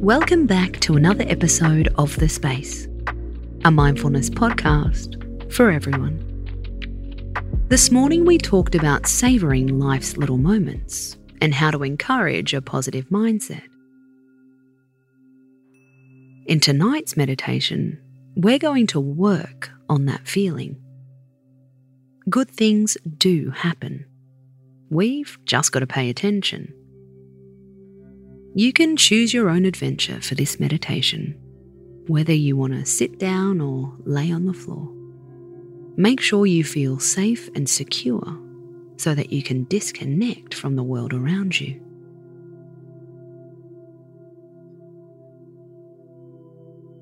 Welcome back to another episode of The Space, a mindfulness podcast for everyone. This morning we talked about savouring life's little moments and how to encourage a positive mindset. In tonight's meditation, we're going to work on that feeling. Good things do happen. We've just got to pay attention. You can choose your own adventure for this meditation, whether you want to sit down or lay on the floor. Make sure you feel safe and secure so that you can disconnect from the world around you.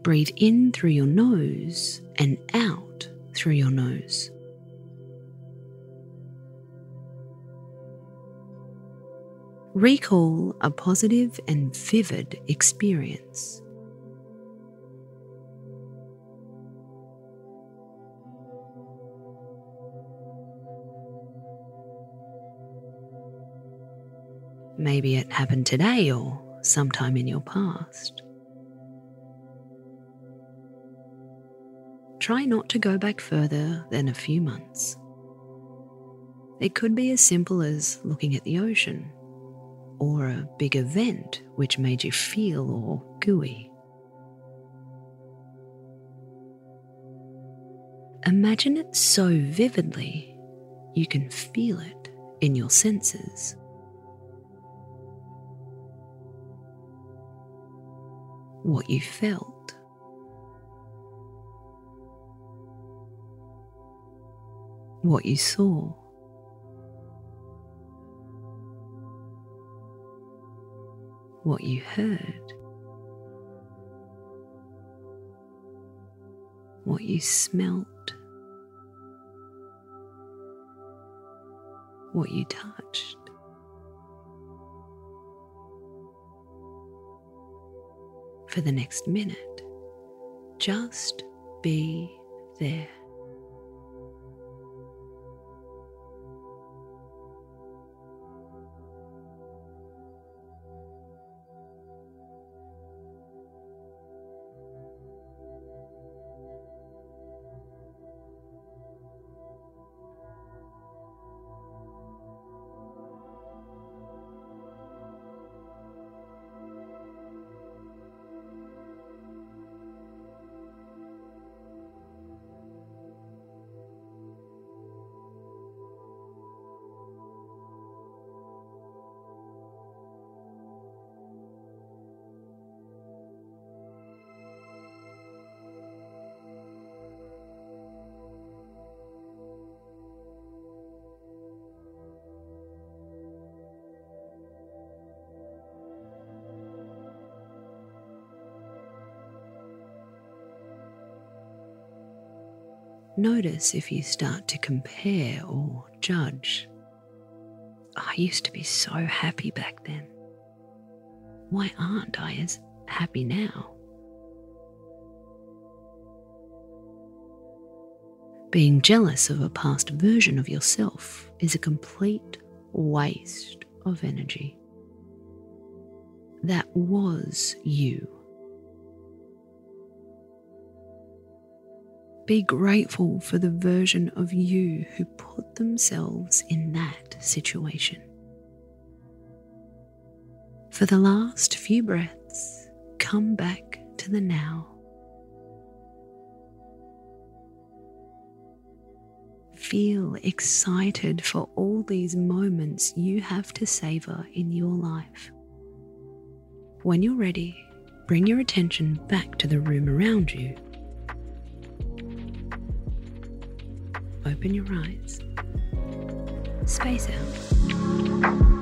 Breathe in through your nose and out through your nose. Recall a positive and vivid experience. Maybe it happened today or sometime in your past. Try not to go back further than a few months. It could be as simple as looking at the ocean, or a big event which made you feel all gooey. Imagine it so vividly you can feel it in your senses. what you felt. What you saw. What you heard. What you smelt. What you touched. for the next minute. Just be there. Notice if you start to compare or judge. I used to be so happy back then. Why aren't I as happy now? Being jealous of a past version of yourself is a complete waste of energy. That was you. Be grateful for the version of you who put themselves in that situation. For the last few breaths, come back to the now. Feel excited for all these moments you have to savor in your life. When you're ready, bring your attention back to the room around you Open your eyes. Space out.